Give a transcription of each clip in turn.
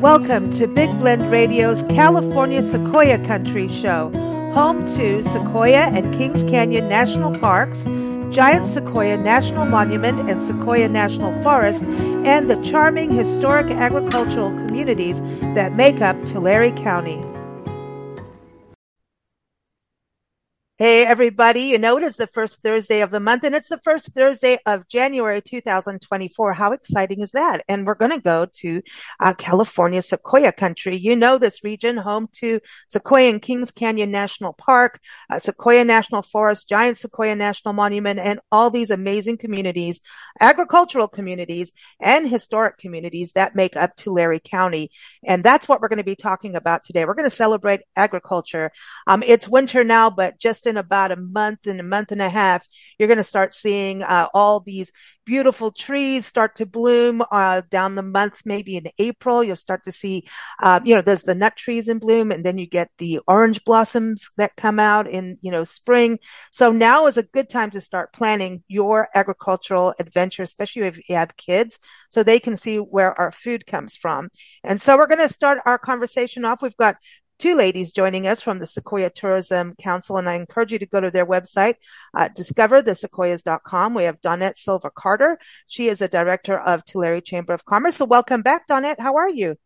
Welcome to Big Blend Radio's California Sequoia Country Show, home to Sequoia and Kings Canyon National Parks, Giant Sequoia National Monument and Sequoia National Forest, and the charming historic agricultural communities that make up Tulare County. Hey, everybody. You know, it is the first Thursday of the month and it's the first Thursday of January 2024. How exciting is that? And we're going to go to uh, California Sequoia country. You know, this region home to Sequoia and Kings Canyon National Park, uh, Sequoia National Forest, Giant Sequoia National Monument, and all these amazing communities, agricultural communities and historic communities that make up Tulare County. And that's what we're going to be talking about today. We're going to celebrate agriculture. Um, it's winter now, but just in about a month and a month and a half, you're going to start seeing uh, all these beautiful trees start to bloom uh, down the month, maybe in April. You'll start to see, uh, you know, there's the nut trees in bloom, and then you get the orange blossoms that come out in, you know, spring. So now is a good time to start planning your agricultural adventure, especially if you have kids, so they can see where our food comes from. And so we're going to start our conversation off. We've got two ladies joining us from the Sequoia Tourism Council, and I encourage you to go to their website, uh, discoverthesequoias.com. We have Donnette Silva Carter. She is a director of Tulare Chamber of Commerce. So welcome back, Donnette. How are you?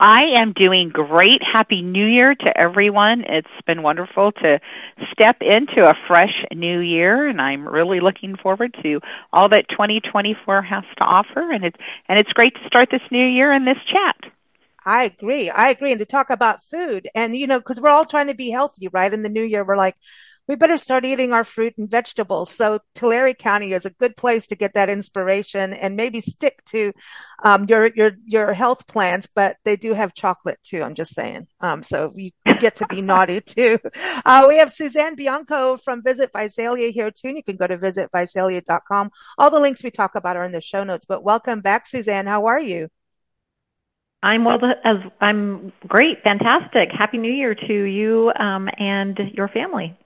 I am doing great. Happy New Year to everyone. It's been wonderful to step into a fresh new year and I'm really looking forward to all that 2024 has to offer and it's and it's great to start this new year in this chat. I agree. I agree. And to talk about food and, you know, cause we're all trying to be healthy, right? In the new year, we're like, we better start eating our fruit and vegetables. So Tulare County is a good place to get that inspiration and maybe stick to, um, your, your, your health plans, but they do have chocolate too. I'm just saying. Um, so you, get to be naughty too. Uh, we have Suzanne Bianco from Visit Visalia here too. And you can go to visitvisalia.com. All the links we talk about are in the show notes, but welcome back, Suzanne. How are you? I'm well. As I'm great, fantastic. Happy New Year to you um, and your family.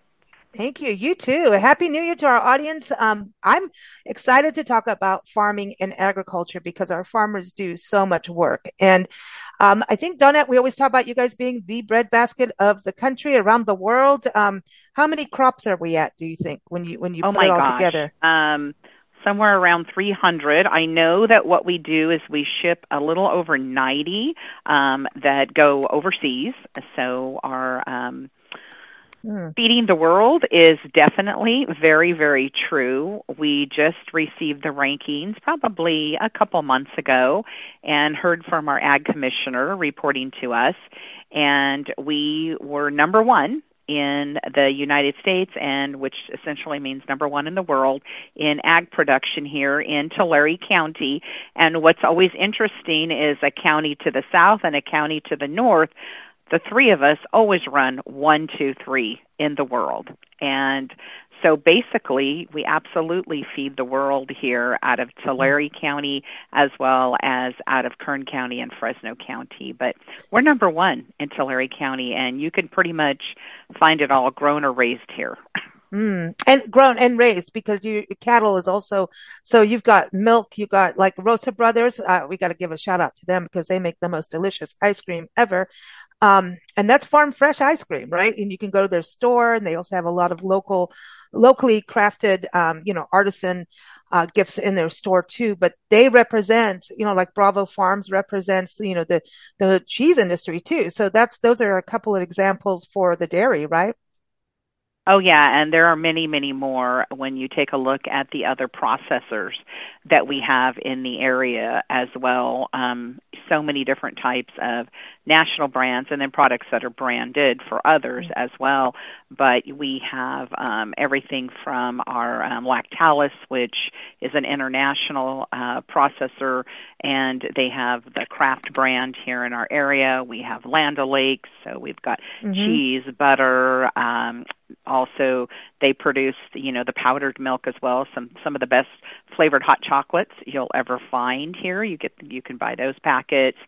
Thank you. You too. Happy New Year to our audience. Um, I'm excited to talk about farming and agriculture because our farmers do so much work. And um, I think, Donnette, we always talk about you guys being the breadbasket of the country around the world. Um, how many crops are we at? Do you think when you when you oh put it all gosh. together? Somewhere around 300. I know that what we do is we ship a little over 90 um, that go overseas. So our um, hmm. feeding the world is definitely very, very true. We just received the rankings probably a couple months ago and heard from our ag commissioner reporting to us. And we were number one in the United States and which essentially means number one in the world in ag production here in Tulare County. And what's always interesting is a county to the south and a county to the north. The three of us always run one, two, three in the world. And so basically, we absolutely feed the world here out of Tulare County as well as out of Kern County and Fresno County. But we're number one in Tulare County, and you can pretty much find it all grown or raised here. Mm. And grown and raised because you cattle is also so you've got milk, you've got like Rosa Brothers. Uh, we got to give a shout out to them because they make the most delicious ice cream ever. Um, and that's farm fresh ice cream, right? And you can go to their store and they also have a lot of local locally crafted, um, you know, artisan uh, gifts in their store too, but they represent, you know, like Bravo Farms represents, you know, the, the cheese industry too. So that's, those are a couple of examples for the dairy, right? Oh yeah, and there are many, many more when you take a look at the other processors that we have in the area as well. Um, so many different types of national brands and then products that are branded for others mm-hmm. as well. But we have um, everything from our um, Lactalis, which is an international uh, processor, and they have the Kraft brand here in our area. We have Land O'Lakes, so we've got mm-hmm. cheese, butter, um, also They produce, you know, the powdered milk as well. Some some of the best flavored hot chocolates you'll ever find here. You get you can buy those packets,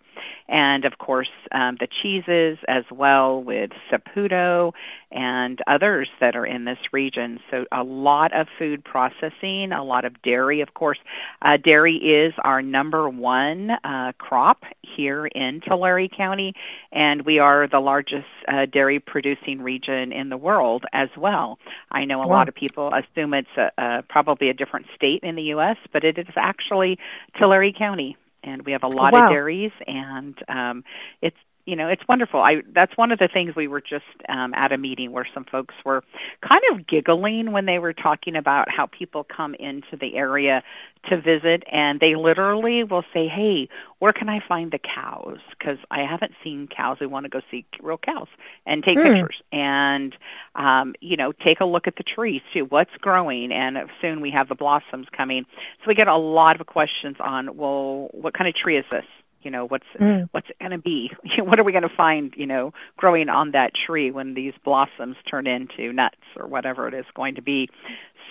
and of course um, the cheeses as well with Saputo and others that are in this region. So a lot of food processing, a lot of dairy. Of course, uh, dairy is our number one uh, crop here in Tulare County, and we are the largest uh, dairy producing region in the world as well. I know a wow. lot of people assume it's a, a, probably a different state in the U.S., but it is actually Tulare County and we have a lot wow. of dairies and um it's you know it's wonderful. I that's one of the things we were just um at a meeting where some folks were kind of giggling when they were talking about how people come into the area to visit and they literally will say hey where can i find the cows? Because i haven't seen cows. We want to go see real cows and take mm. pictures. And um you know take a look at the trees too what's growing and soon we have the blossoms coming. So we get a lot of questions on well what kind of tree is this you know what's mm. what's it going to be? What are we going to find you know growing on that tree when these blossoms turn into nuts or whatever it is going to be?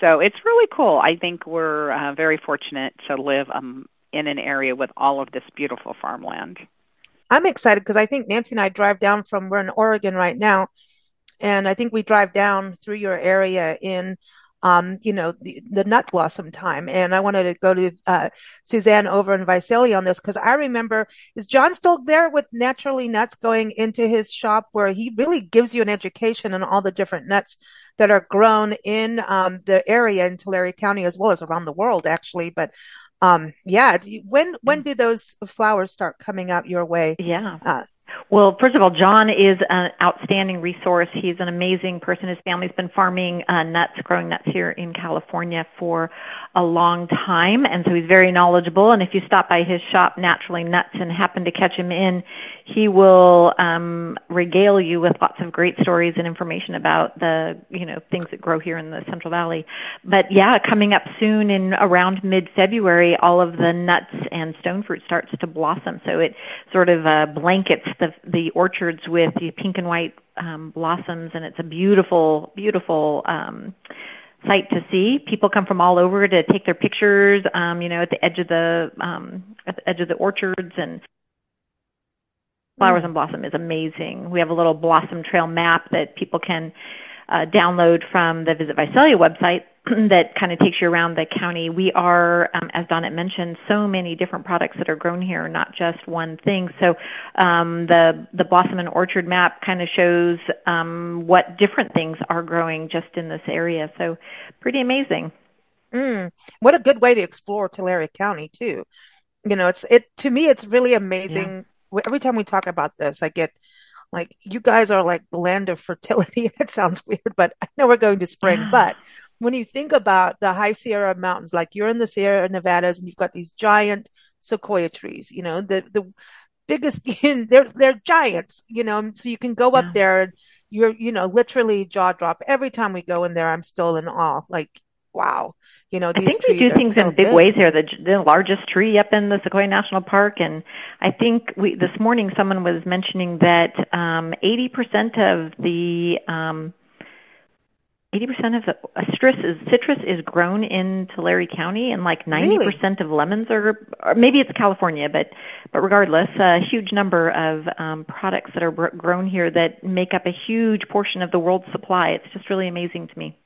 So it's really cool. I think we're uh, very fortunate to live um, in an area with all of this beautiful farmland. I'm excited because i think nancy and i drive down from we're in oregon right now and i think we drive down through your area in um, you know, the, the nut blossom time. And I wanted to go to, uh, Suzanne over in Visalia on this because I remember, is John still there with Naturally Nuts going into his shop where he really gives you an education on all the different nuts that are grown in, um, the area in Tulare County as well as around the world actually. But, um, yeah, when, when mm. do those flowers start coming out your way? Yeah. Uh, well, first of all, John is an outstanding resource. He's an amazing person. His family's been farming uh, nuts, growing nuts here in California for a long time, and so he's very knowledgeable. And if you stop by his shop, Naturally Nuts, and happen to catch him in, he will um, regale you with lots of great stories and information about the you know things that grow here in the Central Valley. But yeah, coming up soon in around mid-February, all of the nuts and stone fruit starts to blossom. So it sort of uh, blankets the the orchards with the pink and white um, blossoms, and it's a beautiful, beautiful. Um, sight to see. People come from all over to take their pictures, um, you know, at the edge of the um, at the edge of the orchards and Flowers and Blossom is amazing. We have a little Blossom Trail map that people can uh, download from the Visit Visalia website that kind of takes you around the county. We are, um, as Donnette mentioned, so many different products that are grown here, not just one thing. So um, the the Blossom and Orchard map kind of shows um, what different things are growing just in this area. So pretty amazing. Mm, what a good way to explore Tulare County too. You know, it's it to me. It's really amazing. Yeah every time we talk about this, I get like, you guys are like the land of fertility. it sounds weird, but I know we're going to spring. But when you think about the high Sierra mountains, like you're in the Sierra Nevadas and you've got these giant sequoia trees, you know, the, the biggest, in they're, they're giants, you know, so you can go up there and you're, you know, literally jaw drop. Every time we go in there, I'm still in awe. Like, wow you know, I think we do things so in big, big, ways here. The the largest tree up in the Sequoia National Park, and I think we this morning someone was mentioning that um, 80% of the um, 80% of the uh, citrus is citrus is grown in Tulare County, and like 90% really? of lemons are, or maybe it's California, but but regardless, a huge number of um, products that are grown here that make up a huge portion of the world's supply. It's just really amazing to me.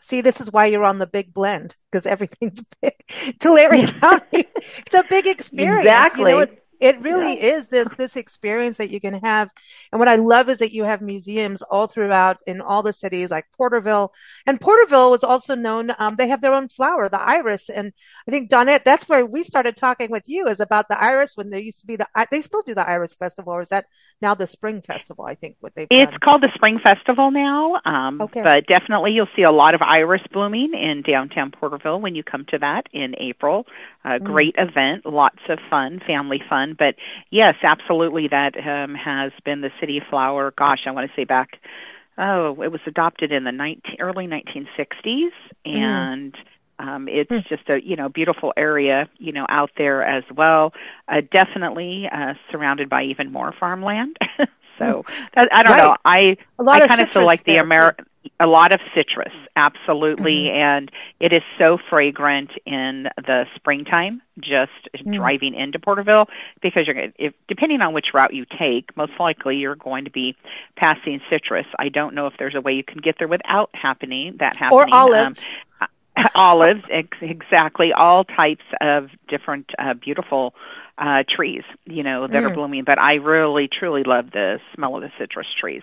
See, this is why you're on the big blend because everything's big. Tulare yeah. County, it's a big experience. Exactly. You know, it, it really yeah. is this this experience that you can have and what i love is that you have museums all throughout in all the cities like porterville and porterville was also known um, they have their own flower the iris and i think donnette that's where we started talking with you is about the iris when there used to be the they still do the iris festival or is that now the spring festival i think what they've it's done. called the spring festival now um, okay. but definitely you'll see a lot of iris blooming in downtown porterville when you come to that in april a mm. great event lots of fun family fun on. But yes, absolutely, that um, has been the city flower. Gosh, I want to say back. Oh, it was adopted in the 19, early 1960s, mm. and um, it's mm. just a you know beautiful area you know out there as well. Uh, definitely uh, surrounded by even more farmland. so mm. that, I don't right. know. I a lot I kind of feel like the American a lot of citrus, absolutely, Mhm. and it is so fragrant in the springtime. Just Mm. driving into Porterville, because you're if depending on which route you take, most likely you're going to be passing citrus. I don't know if there's a way you can get there without happening that happening. Or Um, olives. olives, ex- exactly, all types of different uh, beautiful uh, trees, you know, that are Mm. blooming. But I really, truly love the smell of the citrus trees.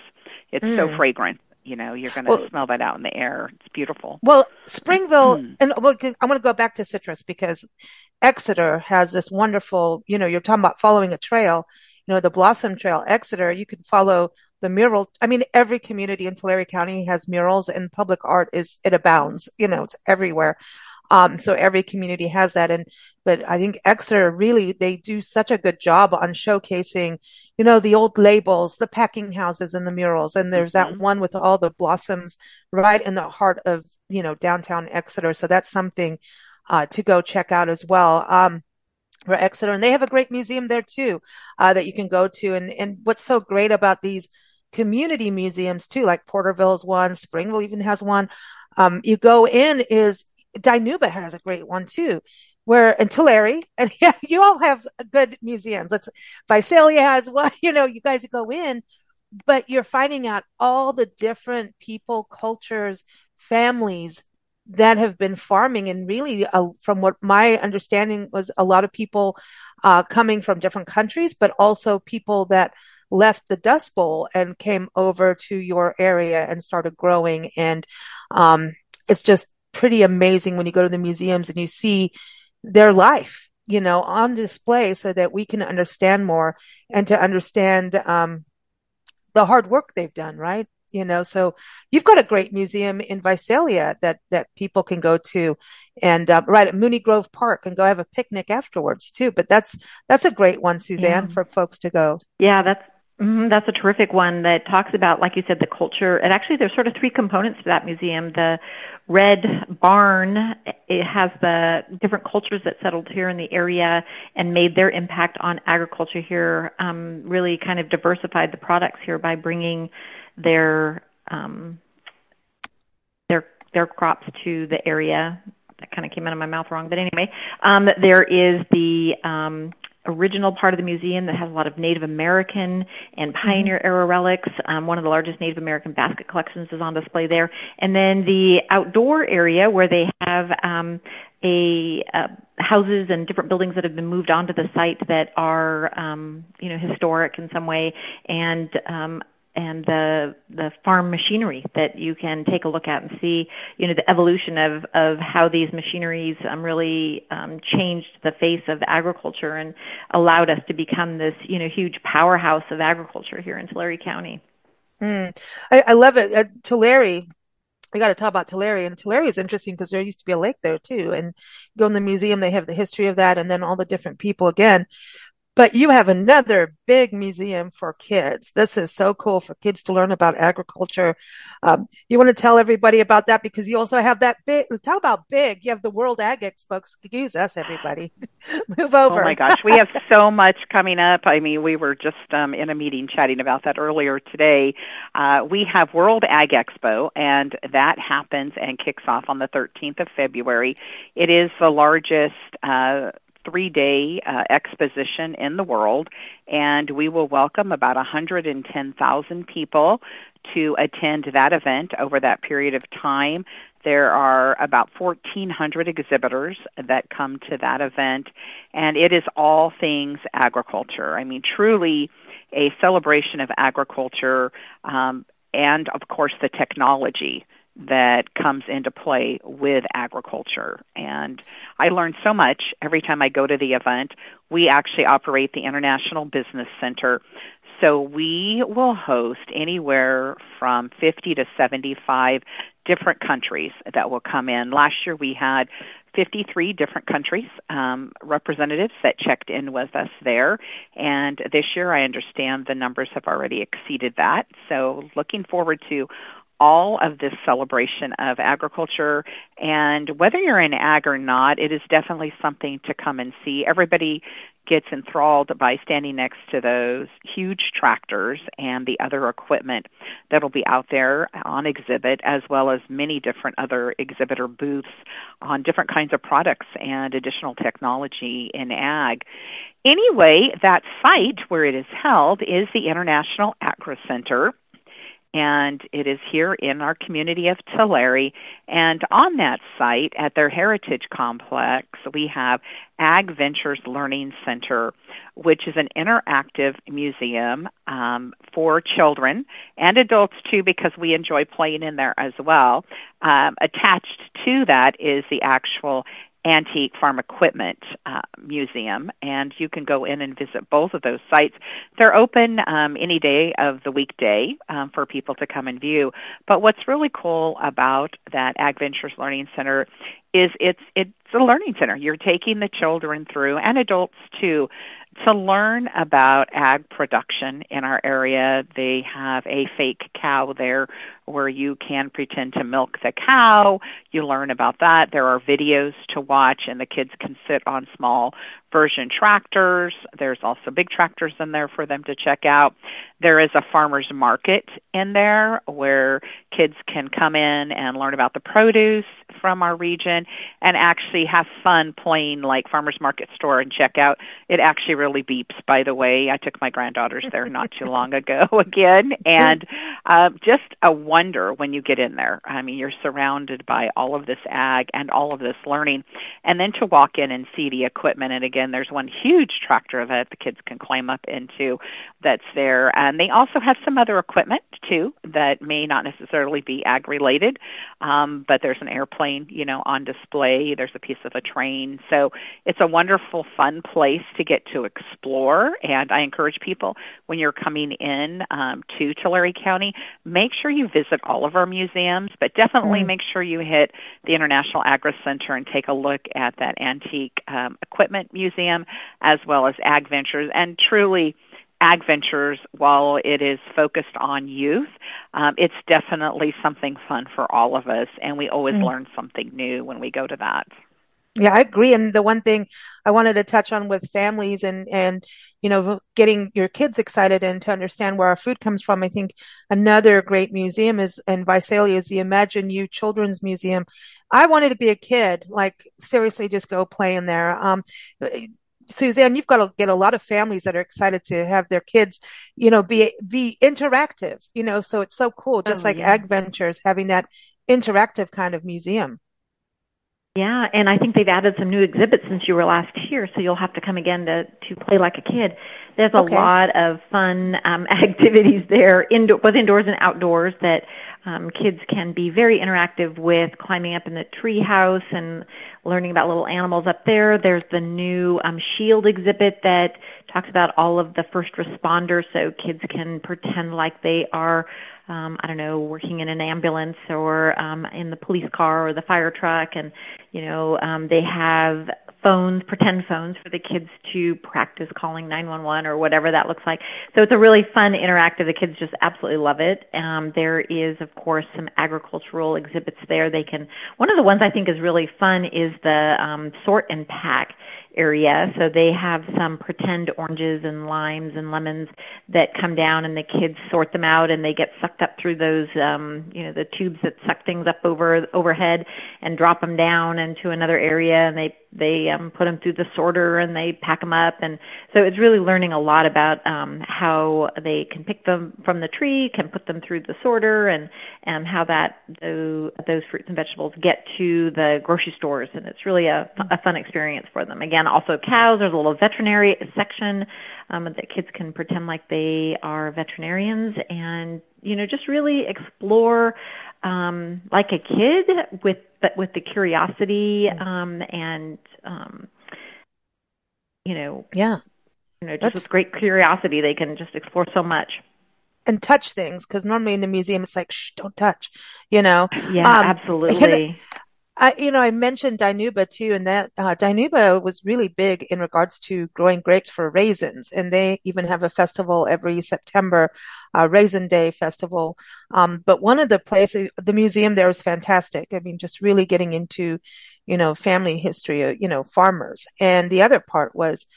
It's so Mm. fragrant. You know, you're going to Well- smell that out in the air. It's beautiful. Well, Springville, Mm. and well, I want to go back to citrus because Exeter has this wonderful, you know, you're talking about following a trail, you know, the Blossom Trail, Exeter, you can follow the mural. I mean, every community in Tulare County has murals and public art is, it abounds, you know, it's everywhere. Um, so every community has that. And, but I think Exeter really, they do such a good job on showcasing, you know, the old labels, the packing houses and the murals. And there's that Mhm. one with all the blossoms right in the heart of, you know, downtown Exeter. So that's something, uh, to go check out as well. Um, for Exeter, and they have a great museum there too, uh, that you can go to. And, and what's so great about these community museums too, like Porterville's one, Springville even has one. Um, you go in is Dinuba has a great one too, where in Tulare, and yeah, you all have good museums. Let's Visalia has one. You know, you guys go in, but you're finding out all the different people, cultures, families that have been farming, and really, uh, from what my understanding was, a lot of people uh, coming from different countries, but also people that left the Dust Bowl and came over to your area and started growing. And um, it's just pretty amazing when you go to the museums and you see their life, you know, on display so that we can understand more and to understand um, the hard work they've done, right? You know, so you've got a great museum in Visalia that that people can go to, and uh, right at Mooney Grove Park and go have a picnic afterwards too. But that's that's a great one, Suzanne, Yeah. for folks to go. Yeah, that's mhm, that's a terrific one that talks about, like you said, the culture. And actually, there's sort of three components to that museum. The Red Barn it has the different cultures that settled here in the area and made their impact on agriculture here. Um, really, kind of diversified the products here by bringing their um, their their crops to the area. That kind of came out of my mouth wrong, but anyway, um, there is the um, original part of the museum that has a lot of Native American and pioneer era relics. Um, one of the largest Native American basket collections is on display there. And then the outdoor area where they have um, a uh, houses and different buildings that have been moved onto the site that are um, you know historic in some way and um, and the the farm machinery that you can take a look at and see you know the evolution of of how these machineries um, really um, changed the face of agriculture and allowed us to become this you know huge powerhouse of agriculture here in Tulare County. Mm. I, I love it. Uh, Tulare, we got to talk about Tulare, and Tulare is interesting because there used to be a lake there too. And you go in the museum, they have the history of that, and then all the different people again. But you have another big museum for kids. This is so cool for kids to learn about agriculture. Um, you want to tell everybody about that because you also have that big, talk about big. You have the World Ag Expo. Excuse us, everybody. Move over. Oh my gosh, we have so much coming up. I mean, we were just um, in a meeting chatting about that earlier today. Uh, we have World Ag Expo, and that happens and kicks off on the 13th of February. It is the largest. Uh, three day uh, exposition in the world, and we will welcome about 110,000 people to attend that event over that period of time. There are about 1,400 exhibitors that come to that event, and it is all things agriculture. I mean, truly a celebration of agriculture um, and, of course, the technology that comes into play with agriculture. And I learn so much every time I go to the event. We actually operate the International Business Center. So we will host anywhere from 50 to 75 different countries that will come in. Last year we had 53 different countries um, representatives that checked in with us there. And this year, I understand the numbers have already exceeded that. So, looking forward to all of this celebration of agriculture. And whether you're in ag or not, it is definitely something to come and see. Everybody gets enthralled by standing next to those huge tractors and the other equipment that'll be out there on exhibit, as well as many different other exhibitor booths on different kinds of products and additional technology in ag. Anyway, that site where it is held is the International Agri Center and it is here in our community of Tulare. And on that site, at their Heritage Complex, we have Ag Ventures Learning Center, which is an interactive museum um, for children and adults too, because we enjoy playing in there as well. Um, attached to that is the actual Antique Farm Equipment uh, Museum, and you can go in and visit both of those sites. They're open um, any day of the weekday um, for people to come and view. But what's really cool about that Ag Ventures Learning Center is it's it's a learning center. You're taking the children through and adults too to learn about ag production in our area. They have a fake cow there where you can pretend to milk the cow. You learn about that. There are videos to watch, and the kids can sit on small version tractors. There's also big tractors in there for them to check out. There is a farmer's market in there where kids can come in and learn about the produce from our region and actually have fun playing like farmer's market store and check out. It actually really beeps, by the way. I took my granddaughters there not too long ago again, and uh, just a wonder when you get in there. I mean, you're surrounded by all of this ag and all of this learning, and then to walk in and see the equipment. And again, there's one huge tractor that the kids can climb up into that's there, and they also have some other equipment too that may not necessarily be ag related, um, but there's an airplane, you know, on display. There's a piece of a train, so it's a wonderful, fun place to get to explore. And I encourage people when you're coming in um, to Tulare County, make sure you visit visit all of our museums, but definitely mm. make sure you hit the International Agri Center and take a look at that antique um, equipment museum as well as Ag Ventures. And truly, Ag Ventures, while it is focused on youth, um, it's definitely something fun for all of us, and we always mm. learn something new when we go to that. Yeah, I agree. And the one thing I wanted to touch on with families and, and, you know, getting your kids excited and to understand where our food comes from. I think another great museum is in Visalia is the ImagineU Children's Museum. I wanted to be a kid, like seriously just go play in there. Um, Suzanne, you've got to get a lot of families that are excited to have their kids, you know, be, be interactive, you know, so it's so cool. Just oh, like yeah. Ag Ventures having that interactive kind of museum. Yeah, and I think they've added some new exhibits since you were last here, so you'll have to come again to to play like a kid. There's a okay. lot of fun um, activities there, indoor, both indoors and outdoors, that um, kids can be very interactive with, climbing up in the tree house and learning about little animals up there. There's the new um, Shield exhibit that talks about all of the first responders, so kids can pretend like they are um, I don't know, working in an ambulance or um, in the police car or the fire truck, and you know, um, they have phones, pretend phones for the kids to practice calling 911 or whatever that looks like. So it's a really fun, interactive. The kids just absolutely love it. Um, there is, of course, some agricultural exhibits there. They can. One of the ones I think is really fun is the um, sort and pack area. So they have some pretend oranges and limes and lemons that come down and the kids sort them out and they get sucked up through those um you know the tubes that suck things up over overhead and drop them down into another area and they they um, put them through the sorter and they pack them up. And so it's really learning a lot about um, how they can pick them from the tree can put them through the sorter and and how that those, those fruits and vegetables get to the grocery stores. And it's really a, a fun experience for them. Again also cows. There's a little veterinary section um, that kids can pretend like they are veterinarians and you know just really explore um, like a kid with but with the curiosity mm. um, and um, you know yeah. you know just That's... with great curiosity they can just explore so much. And touch things because normally in the museum it's like shh don't touch you know? Yeah um, absolutely I, you know, I mentioned Dinuba too, and that uh, Dinuba was really big in regards to growing grapes for raisins, and they even have a festival every September, uh, Raisin Day festival. Um, but one of the places, the museum there is fantastic. I mean, just really getting into, you know, family history, uh, you know, farmers. And the other part was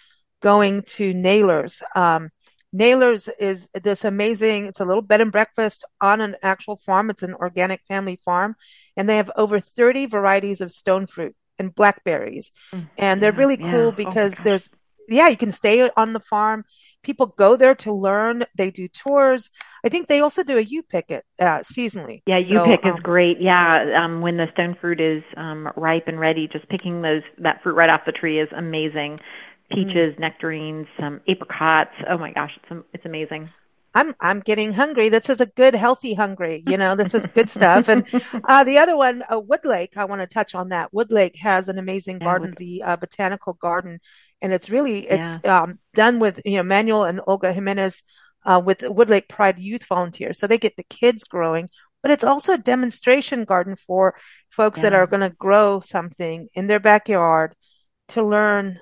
going to Naylor's. Um, Naylor's is this amazing, it's a little bed and breakfast on an actual farm. It's an organic family farm and they have over 30 varieties of stone fruit and blackberries. Mm, and they're yeah, really cool yeah. Oh because oh there's, yeah, you can stay on the farm. People go there to learn. They do tours. I think they also do a U pick it uh, seasonally. Yeah, so, U pick um, is great. Yeah, um, when the stone fruit is um, ripe and ready, just picking those that fruit right off the tree is amazing. Peaches, mm. nectarines, some apricots. Oh my gosh, it's it's amazing. I'm I'm getting hungry. This is a good, healthy hungry. You know, this is good stuff. And uh, the other one, uh, Woodlake, I want to touch on that. Woodlake has an amazing garden, the uh, botanical garden, and it's really it's yeah. um, done with you know Manuel and Olga Jimenez uh, with Woodlake Pride Youth Volunteers. So they get the kids growing, but it's also a demonstration garden for folks yeah. that are going to grow something in their backyard to learn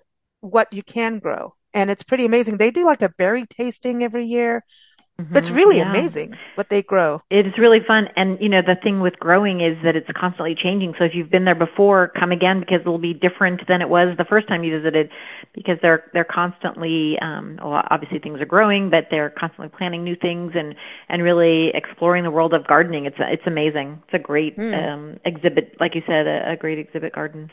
what you can grow. And it's pretty amazing. They do like a berry tasting every year. Mm-hmm. It's really yeah. amazing what they grow. It's really fun. And, you know, the thing with growing is that it's constantly changing. So if you've been there before, come again because it'll be different than it was the first time you visited because they're, they're constantly, um, well, obviously things are growing, but they're constantly planting new things and, and really exploring the world of gardening. It's, it's amazing. It's a great, mm. um, exhibit, like you said, a, a great exhibit garden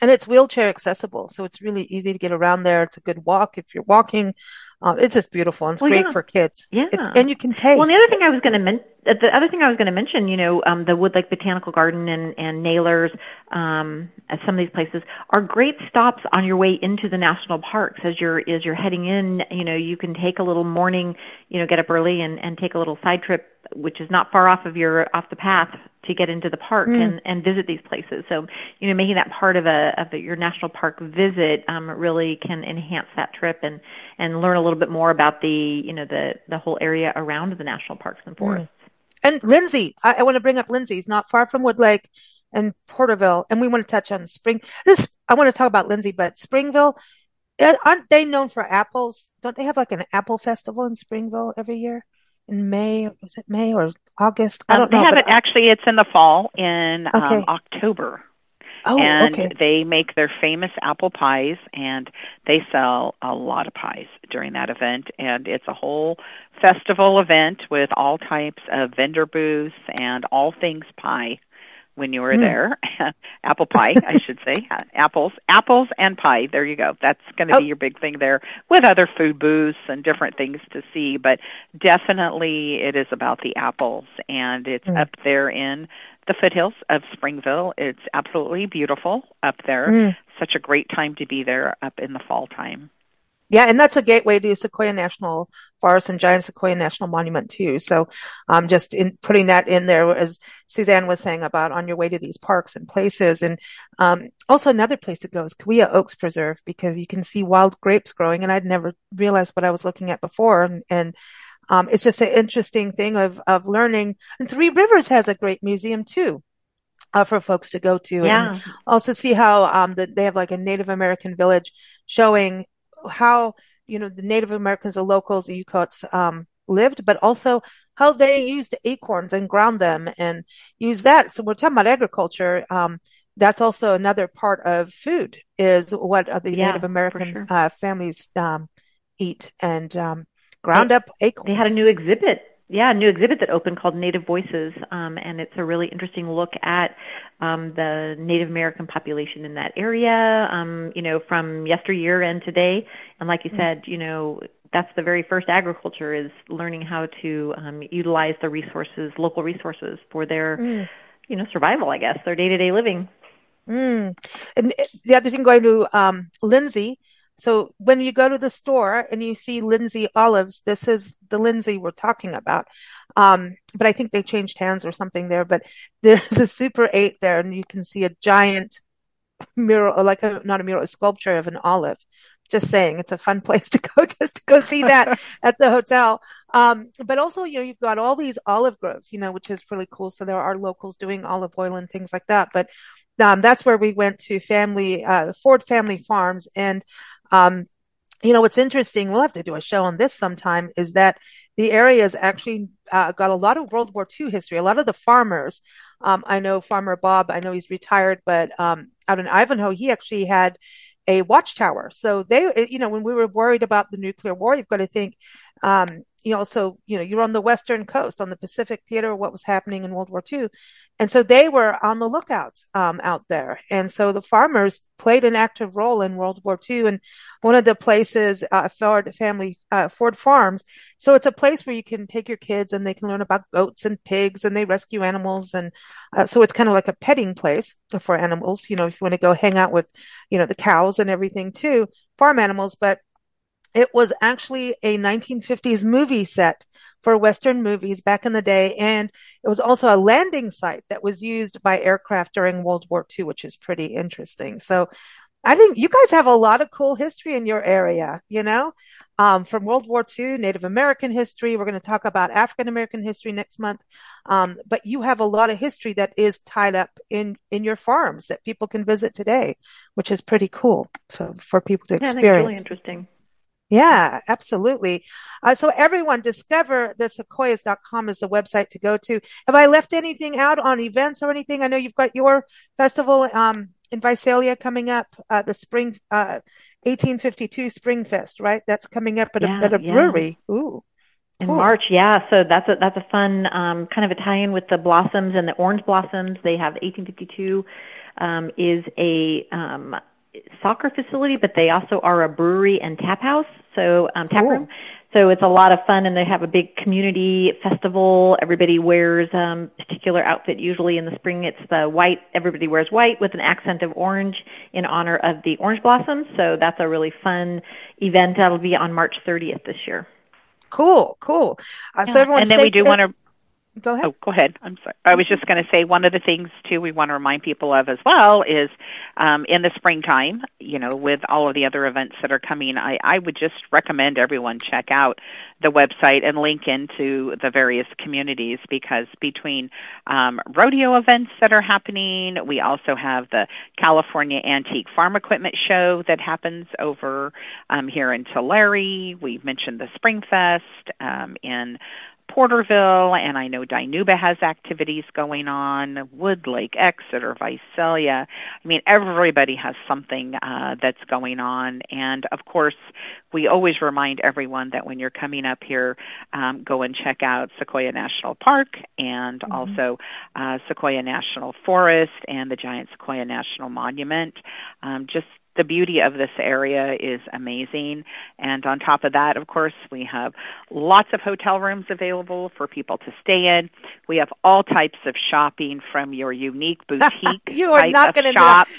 and it's wheelchair accessible. So it's really easy to get around there. It's a good walk if you're walking. Uh, it's just beautiful and it's well, great yeah. for kids. Yeah. It's, and you can taste. Well, the other thing I was going to mention, the other thing I was going to mention, you know, um, the Woodlake Botanical Garden and, and Naylor's, um, some of these places are great stops on your way into the national parks as you're, as you're heading in, you know, you can take a little morning, you know, get up early and, and take a little side trip, which is not far off of your, off the path to get into the park mm. and, and visit these places. So, you know, making that part of a of a, your national park visit um, really can enhance that trip and and learn a little bit more about the you know the the whole area around the national parks and forests. Mm. And Lindsay, I, I want to bring up Lindsay's not far from Woodlake and Porterville, and we want to touch on Spring. This I want to talk about Lindsay, but Springville. Eh, aren't they known for apples? Don't they have like an apple festival in Springville every year in May? Was it May or August? I don't um, they know. They have it actually. It's in the fall in um, okay. um, October. Oh, and okay. they make their famous apple pies and they sell a lot of pies during that event and it's a whole festival event with all types of vendor booths and all things pie when you were mm. there. Apple pie, I should say. Apples, apples and pie. There you go. That's going to oh. be your big thing there with other food booths and different things to see, but definitely it is about the apples and it's mm. up there in the foothills of Springville. It's absolutely beautiful up there. Mm. Such a great time to be there up in the fall time. Yeah, and that's a gateway to Sequoia National Forest and Giant Sequoia National Monument too. So, um, just in putting that in there, as Suzanne was saying about on your way to these parks and places, and um, also another place to go is Kaweah Oaks Preserve because you can see wild grapes growing, and I'd never realized what I was looking at before, and, and um, it's just an interesting thing of of learning. And Three Rivers has a great museum too. Uh, for folks to go to yeah. and also see how um, the, they have like a Native American village showing how you know the Native Americans, the locals, the Yokuts um, lived, but also how they used acorns and ground them and use that. So we're talking about agriculture. Um, that's also another part of food is what the yeah, Native American sure. uh, families um, eat and um, ground they, up acorns. They had a new exhibit yeah, a new exhibit that opened called Native Voices, um, and it's a really interesting look at um, the Native American population in that area, um, you know, from yesteryear and today. And like you mm-hmm. said, you know, that's the very first agriculture is learning how to um, utilize the resources, local resources, for their, mm. you know, survival. I guess their day to day living. Mm. And the other thing, going to um, Lindsay so when you go to the store and you see Lindsay olives, this is the Lindsay we're talking about. Um, but I think they changed hands or something there, but there's a super eight there and you can see a giant mural, like a, not a mural, a sculpture of an olive. Just saying, it's a fun place to go just to go see that at the hotel. Um, but also, you know, you've got all these olive groves, you know, which is really cool. So there are locals doing olive oil and things like that. But um, that's where we went to family, uh, Ford Family Farms. And um, you know, what's interesting, we'll have to do a show on this sometime, is that the area has actually uh, got a lot of World War II history. A lot of the farmers, um, I know Farmer Bob, I know he's retired, but um, out in Ivanhoe, he actually had a watchtower. So they, you know, when we were worried about the nuclear war, you've got to think, um, you also, you know, you're on the Western coast, on the Pacific Theater, what was happening in World War II. And so they were on the lookout um, out there. And so the farmers played an active role in World War II. And one of the places, uh, Ford family, uh, Ford Farms. So it's a place where you can take your kids and they can learn about goats and pigs and they rescue animals. And uh, so it's kind of like a petting place for animals. You know, if you want to go hang out with, you know, the cows and everything too, farm animals. But it was actually a 1950s movie set for Western movies back in the day. And it was also a landing site that was used by aircraft during World War II, which is pretty interesting. So I think you guys have a lot of cool history in your area, you know, um, from World War II, Native American history. We're going to talk about African American history next month. Um, but you have a lot of history that is tied up in, in your farms that people can visit today, which is pretty cool. So for people to yeah, experience. really interesting. Yeah, absolutely. Uh, so everyone discover the sequoias.com is the website to go to. Have I left anything out on events or anything? I know you've got your festival, um, in Visalia coming up, uh, the spring, uh, 1852 Spring Fest, right? That's coming up at Yeah, a, at a yeah. brewery. Ooh. In Cool. March, yeah. So that's a that's a fun um, kind of a tie-in with the blossoms and the orange blossoms. They have 1852 um, is a um, soccer facility, but they also are a brewery and tap house. So um, tap Cool. room. So it's a lot of fun, and they have a big community festival. Everybody wears um, particular outfit. Usually in the spring, it's the white. Everybody wears white with an accent of orange in honor of the orange blossoms. So that's a really fun event. That'll be on March 30th this year. Cool. Cool. Uh, so Yeah. everyone and then we do want to go ahead. Oh, go ahead. I'm sorry. I was just going to say one of the things too we want to remind people of as well is um, in the springtime, you know, with all of the other events that are coming, I, I would just recommend everyone check out the website and link into the various communities because between um, rodeo events that are happening, we also have the California Antique Farm Equipment Show that happens over um, here in Tulare. We mentioned the Spring Fest um, in Porterville, and I know Dinuba has activities going on, Woodlake, Exeter, Visalia. I mean, everybody has something uh, that's going on. And of course, we always remind everyone that when you're coming up here, um, go and check out Sequoia National Park and also uh, Sequoia National Forest and the Giant Sequoia National Monument. Um, just the beauty of this area is amazing. And on top of that, of course, we have lots of hotel rooms available for people to stay in. We have all types of shopping from your unique boutique you are not going to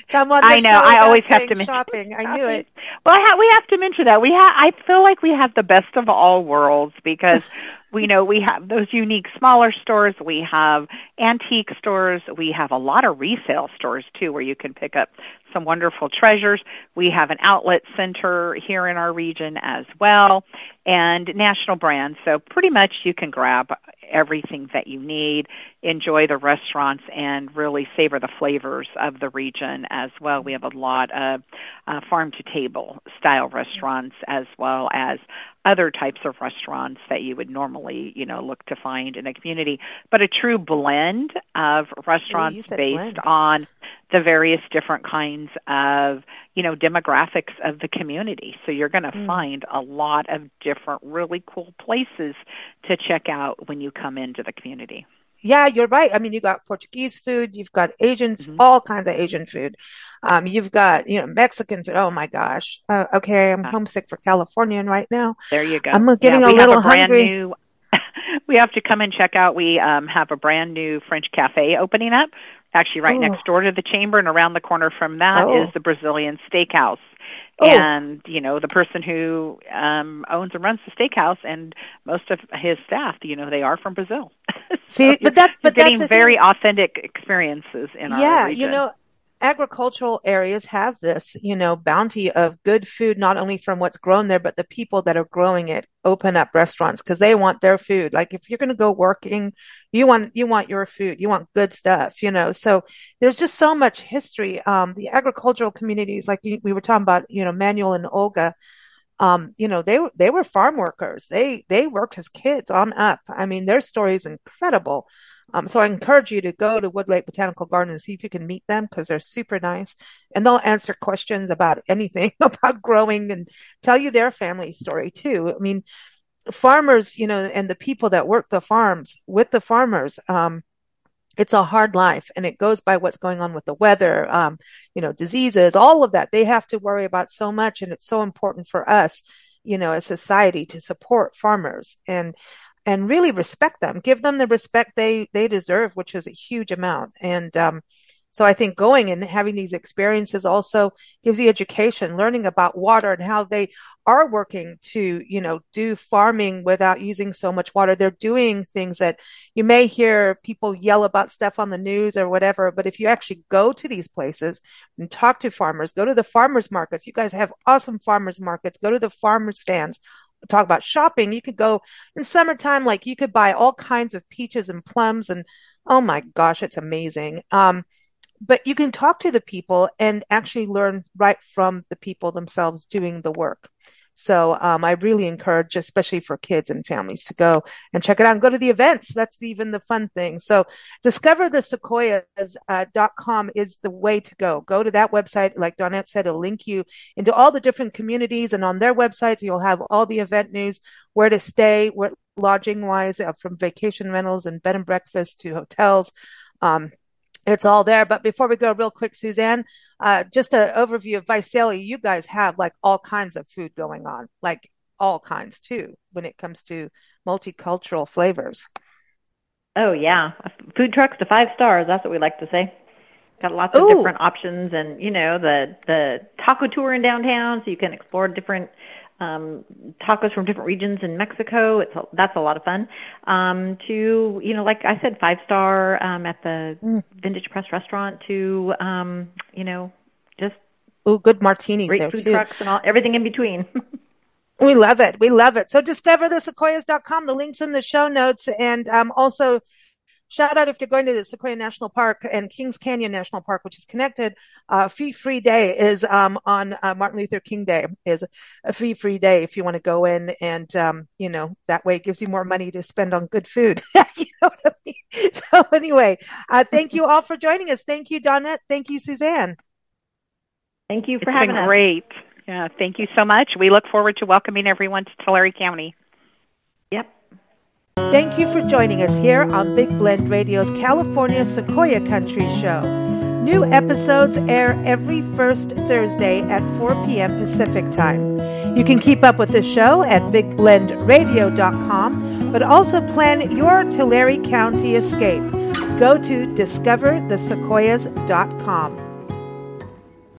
come on. I know, I always have to mention shopping. I knew it. Well, I ha- we have to mention that we have. I feel like we have the best of all worlds because we know we have those unique smaller stores. We have antique stores. We have a lot of resale stores too, where you can pick up some wonderful treasures. We have an outlet center here in our region as well, and national brands. So pretty much you can grab everything that you need, enjoy the restaurants, and really savor the flavors of the region as well. We have a lot of uh, farm to table style restaurants as well as other types of restaurants that you would normally, you know, look to find in a community, but a true blend of restaurants based blend. on the various different kinds of, you know, demographics of the community. So you're going to Mm. find a lot of different really cool places to check out when you come into the community. Yeah, you're right. I mean, you got Portuguese food, you've got Asian, Mhm. all kinds of Asian food. Um, you've got, you know, Mexican food. Oh my gosh. Uh, okay. I'm Uh. homesick for Californian right now. There you go. I'm getting yeah, a little a hungry. new we have to come and check out. We um have a brand new French cafe opening up actually right Oh. next door to the chamber and around the corner from that is Oh. the Brazilian steakhouse. Oh. And you know the person who um owns and runs the steakhouse, and most of his staff, you know, they are from Brazil. See, So but that, you're but that's getting very thing. authentic experiences in our Yeah, you know, agricultural areas have this, you know, bounty of good food, not only from what's grown there, but the people that are growing it open up restaurants because they want their food. Like if you're going to go working, you want, you want your food, you want good stuff, you know. So there's just so much history. Um, the agricultural communities, like we were talking about, you know, Manuel and Olga, um, you know, they they were farm workers. They they worked as kids on up. I mean, their story is incredible. Um, so I encourage you to go to Woodlake Botanical Garden and see if you can meet them because they're super nice and they'll answer questions about anything about growing and tell you their family story too. I mean, farmers, you know, and the people that work the farms with the farmers, um, it's a hard life and it goes by what's going on with the weather, um, you know, diseases, all of that. They have to worry about so much. And it's so important for us, you know, as society to support farmers and, and really respect them, give them the respect they, they deserve, which is a huge amount. And, um, so I think going and having these experiences also gives you education, learning about water and how they are working to, you know, do farming without using so much water. They're doing things that you may hear people yell about stuff on the news or whatever. But if you actually go to these places and talk to farmers, go to the farmers markets. You guys have awesome farmers markets. Go to the farmer stands. Talk about shopping. You could go in summertime, like you could buy all kinds of peaches and plums and oh my gosh, it's amazing. Um, but you can talk to the people and actually learn right from the people themselves doing the work. So um, I really encourage, especially for kids and families, to go and check it out and go to the events. That's even the fun thing. So discover the sequoias.com uh, is the way to go. Go to that website. Like Donnette said, it'll link you into all the different communities and on their websites, you'll have all the event news, where to stay, where lodging wise, uh, from vacation rentals and bed and breakfast to hotels. Um, it's all there. But before we go, real quick, Suzanne, uh, just an overview of Visalia. You guys have like all kinds of food going on, like all kinds too, when it comes to multicultural flavors. Oh yeah, food trucks to five stars. That's what we like to say. Got lots of Ooh. different options, and you know the the taco tour in downtown, so you can explore different um, tacos from different regions in Mexico. It's a, that's a lot of fun. Um, to you know, like I said, five star um, at the mm. Vintage Press restaurant. To um, you know, just oh, good martinis great there food too. trucks and all everything in between. we love it. We love it. So discoverthesequoias.com. The links in the show notes, and um, also Shout out if you're going to the Sequoia National Park and Kings Canyon National Park, which is connected. Uh, fee free day is um, on uh, Martin Luther King Day is a fee free day if you want to go in and um, you know that way it gives you more money to spend on good food. you know what I mean? So anyway, uh, thank you all for joining us. Thank you, Donnette. Thank you, Suzanne. Thank you for it's having been us. Great. Yeah, thank you so much. We look forward to welcoming everyone to Tulare County. Thank you for joining us here on Big Blend Radio's California Sequoia Country Show. New episodes air every first Thursday at 4 p.m. Pacific Time. You can keep up with the show at bigblendradio.com, but also plan your Tulare County escape. Go to discoverthesequoias.com.